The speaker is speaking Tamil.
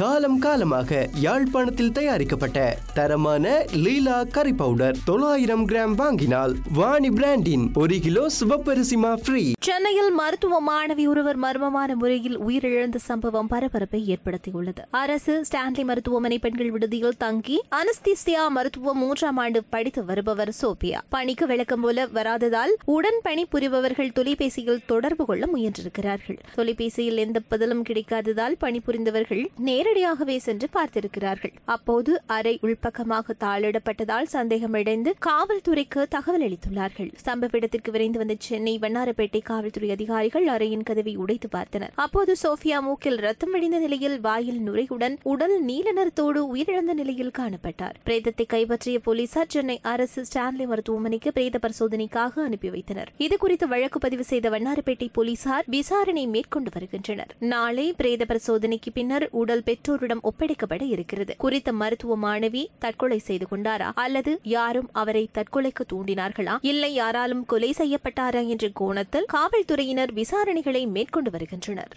காலம் காலமாக யாழ்ப்பாணத்தில் தயாரிக்கப்பட்ட தரமான லீலா கறி பவுடர் தொள்ளாயிரம் கிராம் வாங்கினால் வாணி பிராண்டின் ஒரு கிலோ சிவப்பரிசிமா ஃப்ரீ சென்னையில் மருத்துவ மாணவி ஒருவர் மர்மமான முறையில் உயிரிழந்த சம்பவம் பரபரப்பை ஏற்படுத்தியுள்ளது. அரசு ஸ்டான்லி மருத்துவமனை பெண்கள் விடுதியில் தங்கி அனஸ்திசியா மருத்துவம் மூன்றாம் ஆண்டு படித்து வருபவர் சோபியா. பணிக்கு விளக்கம் போல வராததால் உடன் பணிபுரிபவர்கள் தொலைபேசியில் தொடர்பு கொள்ள முயன்றிருக்கிறார்கள். தொலைபேசியில் எந்த பதிலும் கிடைக்காததால் பணிபுரிந்தவர்கள் நேரடியாகவே சென்று பார்த்திருக்கிறார்கள். அப்போது அறை உள்பக்கமாக தாளிடப்பட்டதால் சந்தேகமடைந்து காவல்துறைக்கு தகவல் அளித்துள்ளார்கள். சம்பவ இடத்திற்கு விரைந்து வந்த சென்னை வண்ணாரப்பேட்டை காவல்துறை அதிகாரிகள் அறையின் கதவை உடைத்து பார்த்தனர். அப்போது சோஃபியா மூக்கில் ரத்தம் வழிந்த நிலையில் வாயில் நுரையுடன் உடல் நீல நிறத்தோடு உயிரிழந்த நிலையில் காணப்பட்டார். பிரேதத்தை கைப்பற்றிய போலீசார் சென்னை அரசு ஸ்டான்லி மருத்துவமனைக்கு பிரேத பரிசோதனைக்காக அனுப்பி வைத்தனர். இதுகுறித்து வழக்கு பதிவு செய்த வண்ணாரப்பேட்டை போலீசார் விசாரணை மேற்கொண்டு வருகின்றனர். நாளை பிரேத பரிசோதனைக்கு பின்னர் உடல் பெற்றோரிடம் ஒப்படைக்கப்பட இருக்கிறது. குறித்த மருத்துவ மாணவி தற்கொலை செய்து கொண்டாரா? அல்லது யாரும் அவரை தற்கொலைக்கு தூண்டினார்களா? இல்லை யாராலும் கொலை செய்யப்பட்டாரா என்ற கோணத்தில் காவல்துறையினர் விசாரணைகளை மேற்கொண்டு வருகின்றனர்.